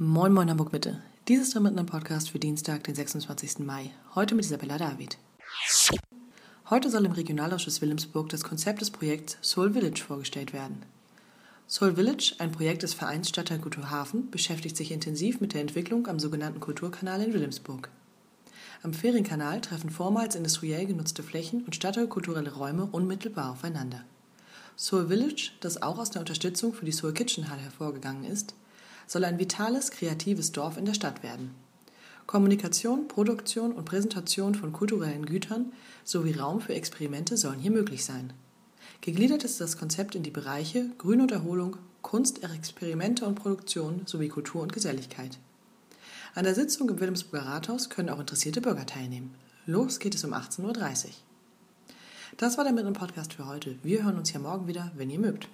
Moin Moin Hamburg Mitte. Dies ist der Mitten Podcast für Dienstag, den 26. Mai. Heute mit Isabella David. Heute soll im Regionalausschuss Wilhelmsburg das Konzept des Projekts Soul Village vorgestellt werden. Soul Village, ein Projekt des Vereins Stadtteil Kulturhafen, beschäftigt sich intensiv mit der Entwicklung am sogenannten Kulturkanal in Wilhelmsburg. Am Ferienkanal treffen vormals industriell genutzte Flächen und stadtteilkulturelle Räume unmittelbar aufeinander. Soul Village, das auch aus der Unterstützung für die Soul Kitchen Hall hervorgegangen ist, soll ein vitales, kreatives Dorf in der Stadt werden. Kommunikation, Produktion und Präsentation von kulturellen Gütern sowie Raum für Experimente sollen hier möglich sein. Gegliedert ist das Konzept in die Bereiche Grün und Erholung, Kunst, Experimente und Produktion sowie Kultur und Geselligkeit. An der Sitzung im Wilhelmsburger Rathaus können auch interessierte Bürger teilnehmen. Los geht es um 18.30 Uhr. Das war der Mittel Podcast für heute. Wir hören uns ja morgen wieder, wenn ihr mögt.